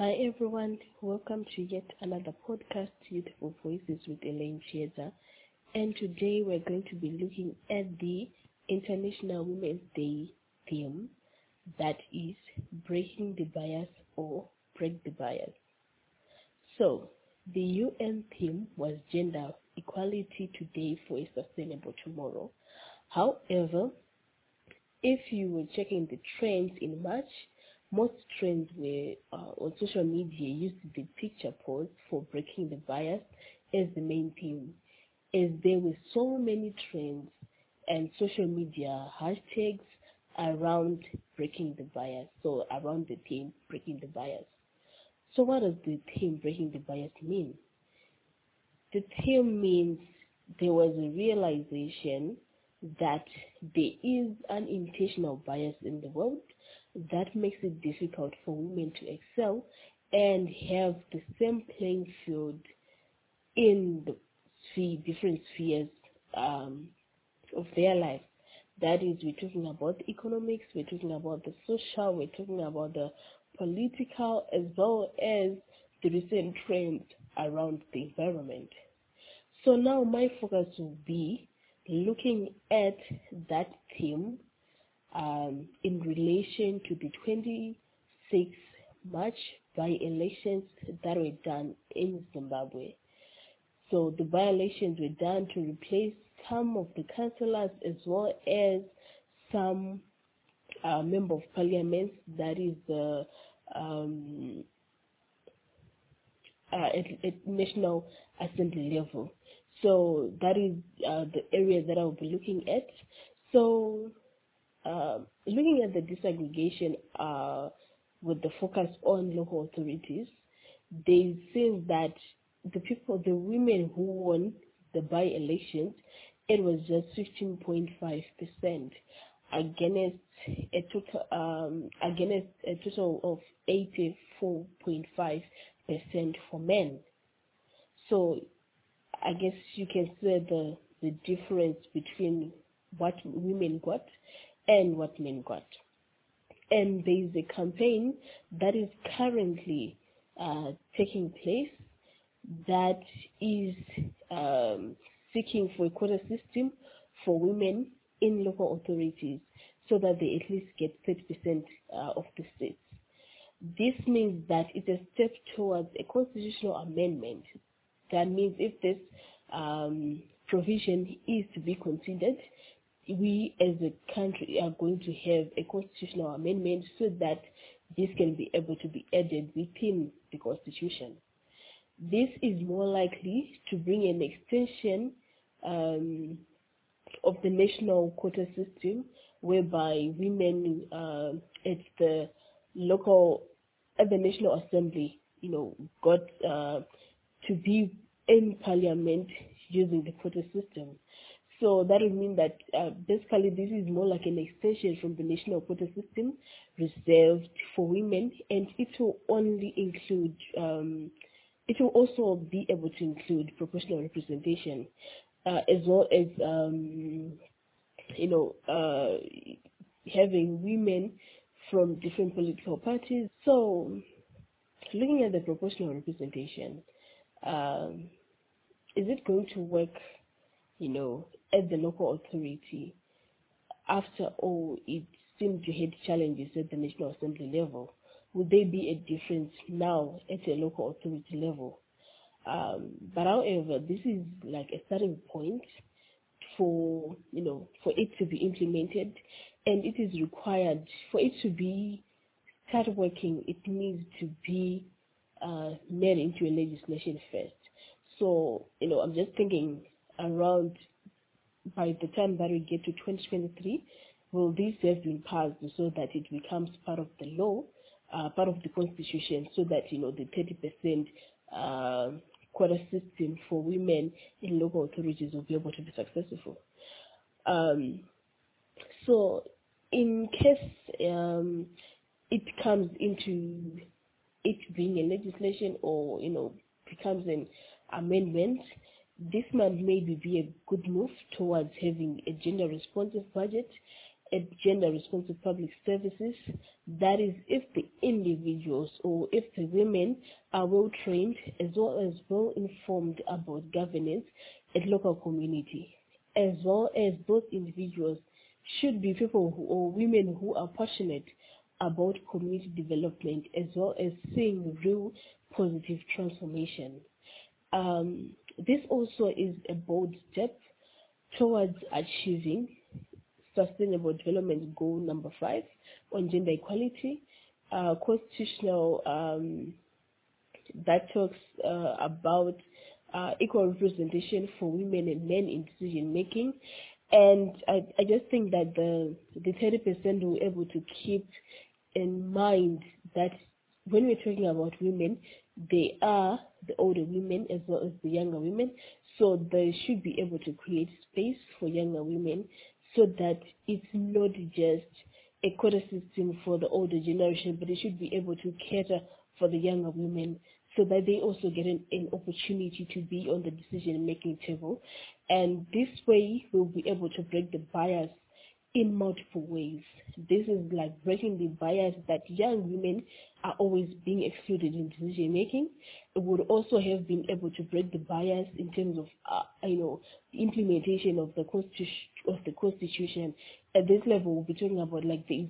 Hi everyone, welcome to yet another podcast, Youthful Voices with Elaine Chieza. And today we're going to be looking at the International Women's Day theme that is breaking the bias or break the bias. So, the UN theme was gender equality today for a sustainable tomorrow. However, if you were checking the trends in March, most trends were uh, on social media used the picture pose for breaking the bias as the main theme, as there were so many trends and social media hashtags around breaking the bias, so around the theme breaking the bias. So what does the theme breaking the bias mean? The theme means there was a realization that there is an intentional bias in the world that makes it difficult for women to excel and have the same playing field in the sphere, different spheres um, of their life. That is, we're talking about the economics, we're talking about the social, we're talking about the political, as well as the recent trends around the environment. So now my focus will be looking at that theme um, in relation to the 26 March by-elections that were done in Zimbabwe. So the by-elections were done to replace some of the councillors as well as some uh, member of parliament that is the um, uh, at, at, national assembly level. So that is uh, the area that I will be looking at. So uh, looking at the disaggregation uh, with the focus on local authorities, they seems that the people, the women who won the by-elections, it was just 15.5% against a total um, against a total of 84.5% for men. So I guess you can see the the difference between what women got and what men got. And there is a campaign that is currently uh, taking place that is um, seeking for a quota system for women in local authorities so that they at least get 30% uh, of the seats. This means that it's a step towards a constitutional amendment. That means if this um, provision is to be considered, we as a country are going to have a constitutional amendment so that this can be able to be added within the constitution. This is more likely to bring an extension um, of the national quota system whereby women uh, at the local, at the National Assembly, you know, got uh, to be in parliament using the quota system. So that would mean that uh, basically this is more like an extension from the national quota system reserved for women, and it will only include, um, it will also be able to include proportional representation, uh, as well as, um, you know, uh, having women from different political parties. So, looking at the proportional representation, um, is it going to work, you know, at the local authority, after all, it seemed to hit challenges at the National Assembly level. Would there be a difference now at a local authority level? Um, but however, this is like a starting point for you know for it to be implemented, and it is required for it to be start working. It needs to be uh, made into a legislation first. So you know, I'm just thinking around by the time that we get to 2023, will this have been passed so that it becomes part of the law, uh, part of the constitution, so that you know the 30% uh, quota system for women in local authorities will be able to be successful. Um, so, in case um, it comes into it being a legislation or you know becomes an amendment, this might maybe be a good move towards having a gender responsive budget a gender responsive public services. That is, if the individuals or if the women are well trained as well as well informed about governance at local community, as well as those individuals should be people who, or women who are passionate about community development as well as seeing real positive transformation. Um, this also is a bold step towards achieving Sustainable Development Goal number five on gender equality, uh, constitutional um, that talks uh, about uh, equal representation for women and men in decision making. And I, I just think that the the 30% will be able to keep in mind that when we're talking about women, they are the older women as well as the younger women. So they should be able to create space for younger women so that it's not just a quota system for the older generation, but it should be able to cater for the younger women so that they also get an, an opportunity to be on the decision making table. And this way we'll be able to break the bias in multiple ways. This is like breaking the bias that young women are always being excluded in decision making. It would also have been able to break the bias in terms of, uh, you know, implementation of the constitution. Of the constitution. At this level, we'll be talking about like there is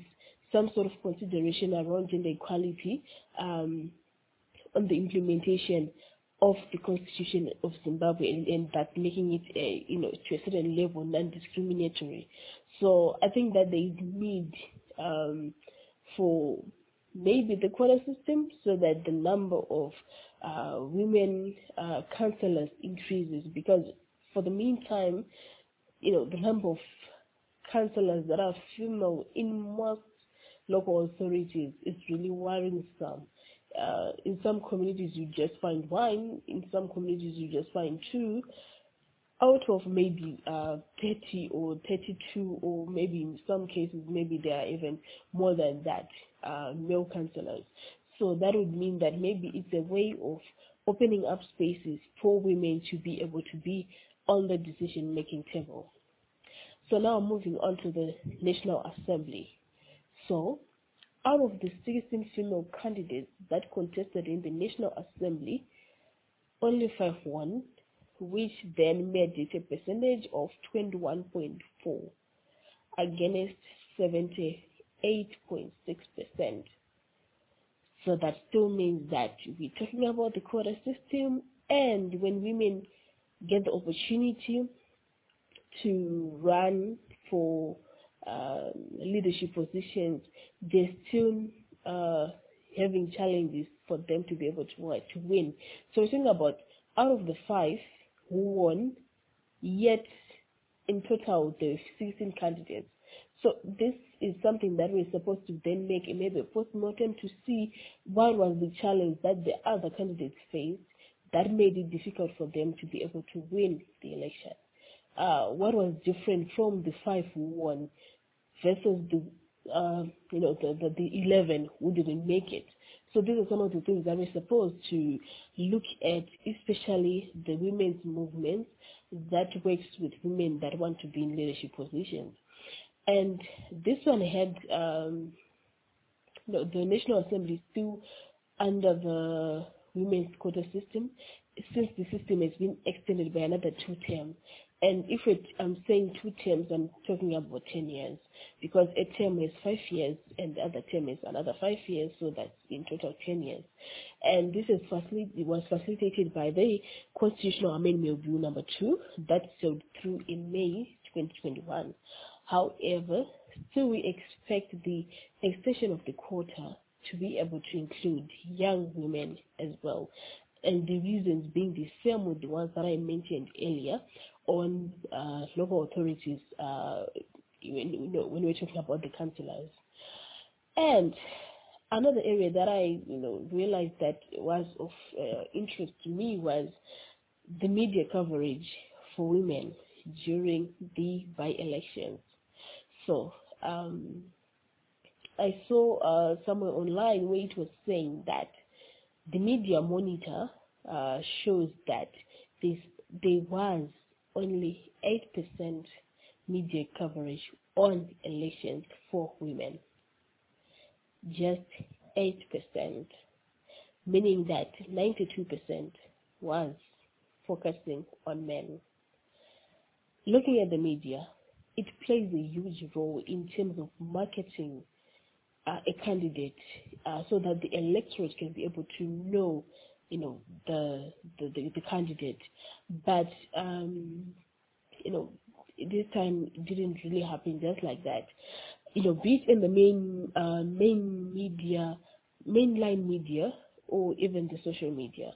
some sort of consideration around gender equality um, on the implementation of the Constitution of Zimbabwe and, and that making it, a, you know, to a certain level non-discriminatory. So I think that there is need um, for maybe the quota system so that the number of uh, women uh, councillors increases because for the meantime, you know, the number of councillors that are female in most local authorities is really worrisome. Uh, in some communities you just find one, in some communities you just find two, out of maybe uh, 30 or 32 or maybe in some cases maybe there are even more than that uh, male councillors. So that would mean that maybe it's a way of opening up spaces for women to be able to be on the decision making table. So now moving on to the National Assembly. So out of the 16 female candidates that contested in the National Assembly, only five won, which then made it a percentage of 21.4 against 78.6%. So that still means that we're talking about the quota system and when women get the opportunity to run for uh, leadership positions, they're still uh, having challenges for them to be able to, uh, to win. So talking about out of the five, who won, yet in total there were 16 candidates. So this is something that we're supposed to then make a maybe a post-mortem to see what was the challenge that the other candidates faced that made it difficult for them to be able to win the election. Uh, what was different from the five who won versus the uh, you know the, the, the 11 who didn't make it. So these are some of the things that we're supposed to look at, especially the women's movement that works with women that want to be in leadership positions. And this one had um, the, the National Assembly still under the women's quota system since the system has been extended by another two terms. And if it, I'm saying two terms, I'm talking about 10 years because a term is five years and the other term is another five years, so that's in total 10 years. And this is was facilitated by the Constitutional Amendment Bill number two that sailed through in May 2021. However, still we expect the extension of the quota to be able to include young women as well and the reasons being the same with the ones that I mentioned earlier on uh, local authorities uh, when, you know, when we're talking about the councillors. And another area that I you know realized that was of uh, interest to me was the media coverage for women during the by-elections. So um, I saw uh, somewhere online where it was saying that the media monitor uh, shows that this, there was only 8% media coverage on elections for women. Just 8%, meaning that 92% was focusing on men. Looking at the media, it plays a huge role in terms of marketing uh, a candidate uh, so that the electorate can be able to know, you know, the the, the, the candidate. But um, you know, this time it didn't really happen just like that. You know, be it in the main uh, main media, mainline media, or even the social media,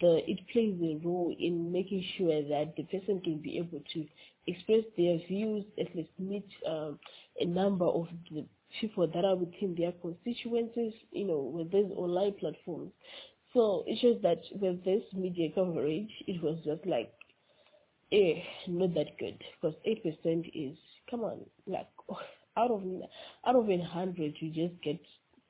the it plays a role in making sure that the person can be able to express their views, at least meet um, a number of the people that are within their constituencies, you know, with these online platforms. So it shows that with this media coverage, it was just like, eh, not that good because eight percent is come on, like out of out of a hundred, you just get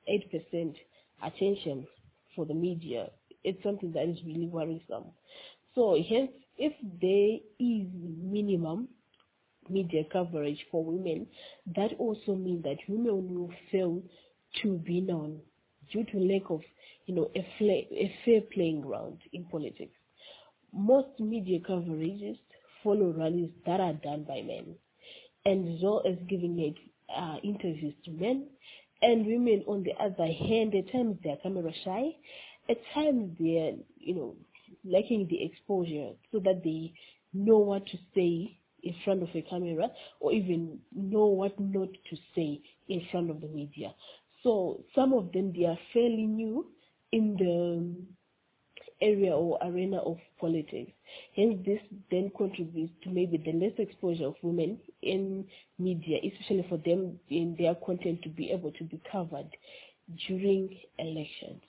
eight percent attention for the media. It's something that is really worrisome. So hence, if there is minimum media coverage for women, that also means that women will fail to be known due to lack of, you know, a, a fair playing ground in politics. Most media coverages follow rallies that are done by men, and well as giving it, uh, interviews to men, and women on the other hand, at times they are camera shy, at times they are, you know, lacking the exposure so that they know what to say in front of a camera or even know what not to say in front of the media. So some of them they are fairly new in the area or arena of politics. Hence this then contributes to maybe the less exposure of women in media, especially for them in their content to be able to be covered during elections.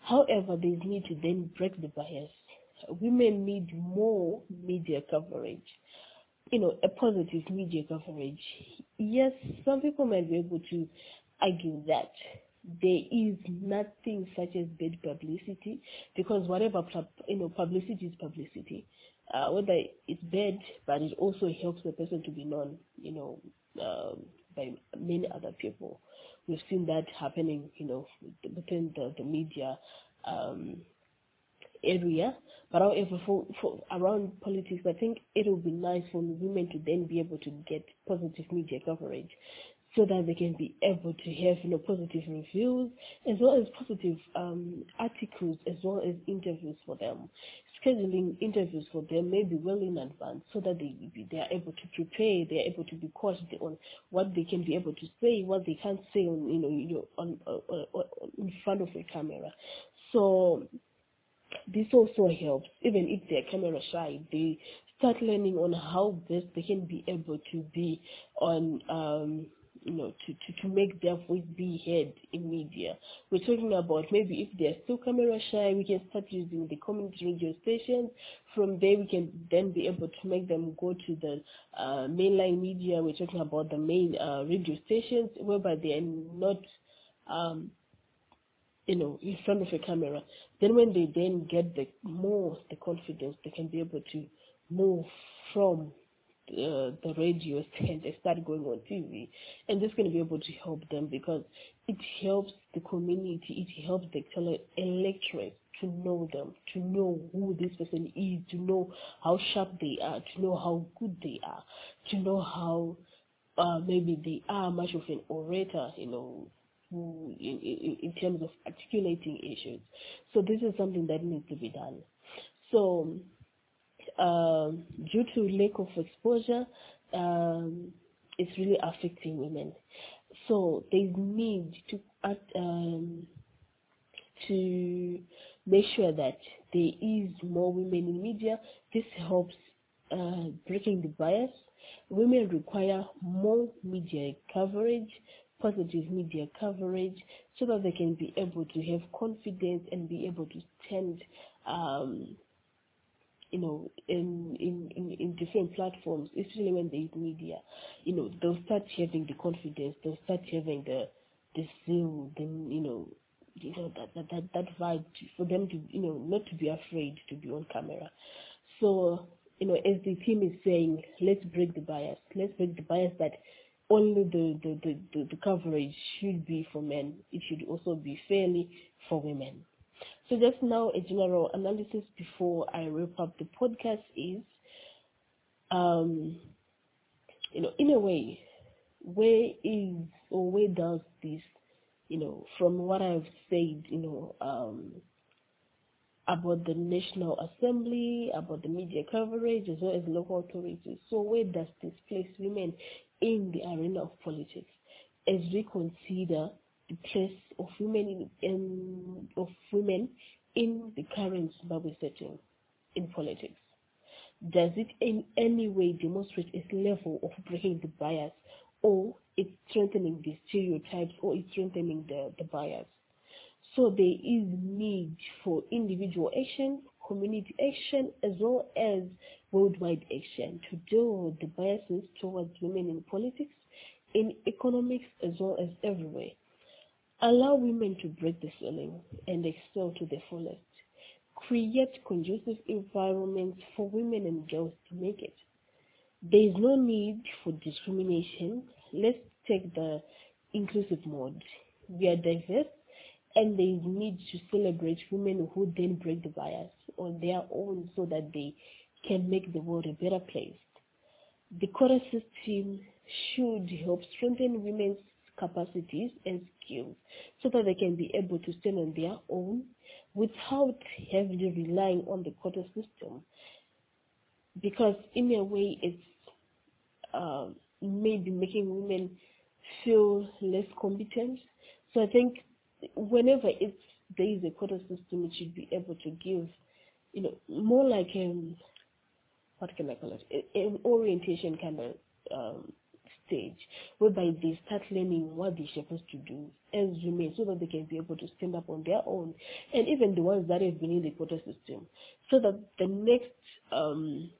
However, they need to then break the bias. Women need more media coverage you know, a positive media coverage. Yes, some people might be able to argue that there is nothing such as bad publicity because whatever you know publicity is publicity. Uh, whether it's bad, but it also helps the person to be known, you know, um, by many other people. We've seen that happening, you know, within the, the media um, area. But however, for, for around politics, I think it would be nice for women to then be able to get positive media coverage so that they can be able to have you know positive reviews as well as positive um, articles as well as interviews for them scheduling interviews for them maybe well in advance so that they they are able to prepare they are able to be cautious on what they can be able to say what they can't say on you know, you know on, on, on in front of a camera so this also helps, even if they're camera shy, they start learning on how best they can be able to be on, um, you know, to, to, to make their voice be heard in media. We're talking about maybe if they're still camera shy, we can start using the community radio stations. From there, we can then be able to make them go to the uh, mainline media. We're talking about the main uh, radio stations, whereby they are not um, you know, in front of a camera. Then when they then get the more the confidence, they can be able to move from uh, the radio and they start going on TV. And this is going to be able to help them because it helps the community, it helps the electorate to know them, to know who this person is, to know how sharp they are, to know how good they are, to know how uh, maybe they are much of an orator, you know, in, in, terms of articulating issues. So this is something that needs to be done. So um, due to lack of exposure, um, it's really affecting women. So they need to um, to make sure that there is more women in media. This helps uh, breaking the bias. Women require more media coverage positive media coverage so that they can be able to have confidence and be able to stand um, you know, in, in, in, in different platforms, especially when there is media, you know, they'll start having the confidence, they'll start having the the zeal, then you know, you know that that that, that vibe for them to you know not to be afraid to be on camera. So you know, as the team is saying, let's break the bias. Let's break the bias that only the, the, the, the, the coverage should be for men. It should also be fairly for women. So just now a general analysis before I wrap up the podcast is, um, you know, in a way, where is or where does this, you know, from what I've said, you know, um, about the National Assembly, about the media coverage, as well as local authorities. So where does this place women in the arena of politics as we consider the place of women in, in of women in the current Zimbabwe setting in politics? Does it in any way demonstrate its level of breaking the bias or it's strengthening the stereotypes or it's strengthening the, the bias? So there is need for individual action, community action, as well as worldwide action to deal with the biases towards women in politics, in economics, as well as everywhere. Allow women to break the ceiling and excel to the fullest. Create conducive environments for women and girls to make it. There is no need for discrimination. Let's take the inclusive mode. We are diverse and is need to celebrate women who then break the bias on their own so that they can make the world a better place. The quota system should help strengthen women's capacities and skills so that they can be able to stand on their own without heavily relying on the quota system. Because in a way, it's uh, maybe making women feel less competent. So I think whenever it's there is a quota system, it should be able to give, you know, more like um, what can I call it, an orientation kind of um, stage, whereby they start learning what they're supposed to do as women, so that they can be able to stand up on their own, and even the ones that have been in the quota system, so that the next um,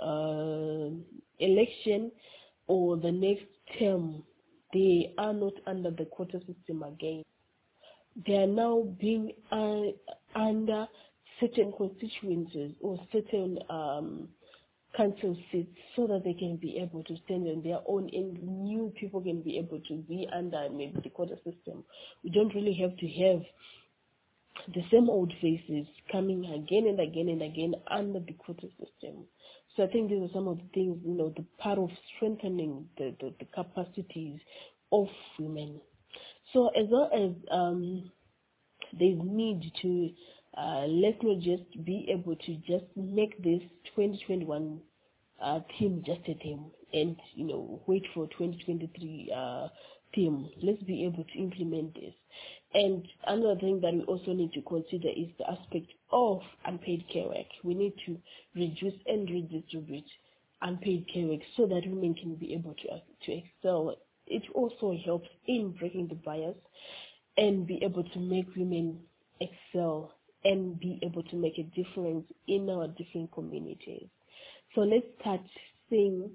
uh, election or the next term they are not under the quota system again. They are now being uh, under certain constituencies or certain um, council seats so that they can be able to stand on their own and new people can be able to be under maybe the quota system. We don't really have to have the same old faces coming again and again and again under the quota system. So I think these are some of the things, you know, the part of strengthening the, the, the capacities of women. So as well as um, there's need to uh, let's not just be able to just make this 2021 uh, team just a team and you know wait for 2023 uh, team. Let's be able to implement this. And another thing that we also need to consider is the aspect of unpaid care work. We need to reduce and redistribute unpaid care work so that women can be able to to excel. It also helps in breaking the bias and be able to make women excel and be able to make a difference in our different communities. So let's start seeing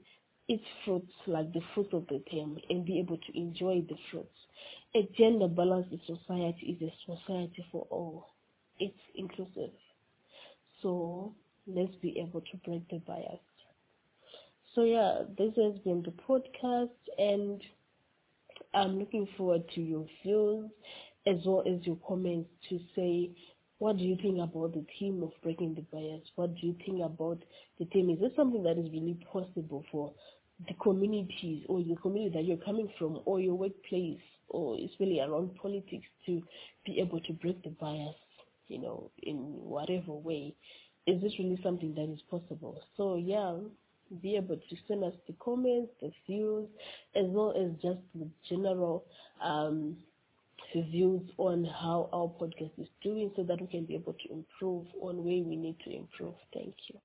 its fruits like the fruit of the term and be able to enjoy the fruits. A gender balanced society is a society for all. It's inclusive. So let's be able to break the bias. So yeah, this has been the podcast and I'm looking forward to your views as well as your comments to say what do you think about the theme of breaking the bias? What do you think about the theme? Is this something that is really possible for the communities or your community that you're coming from or your workplace or it's really around politics to be able to break the bias, you know, in whatever way? Is this really something that is possible? So yeah, be able to send us the comments, the views, as well as just the general um, views on how our podcast is doing so that we can be able to improve on where we need to improve. Thank you.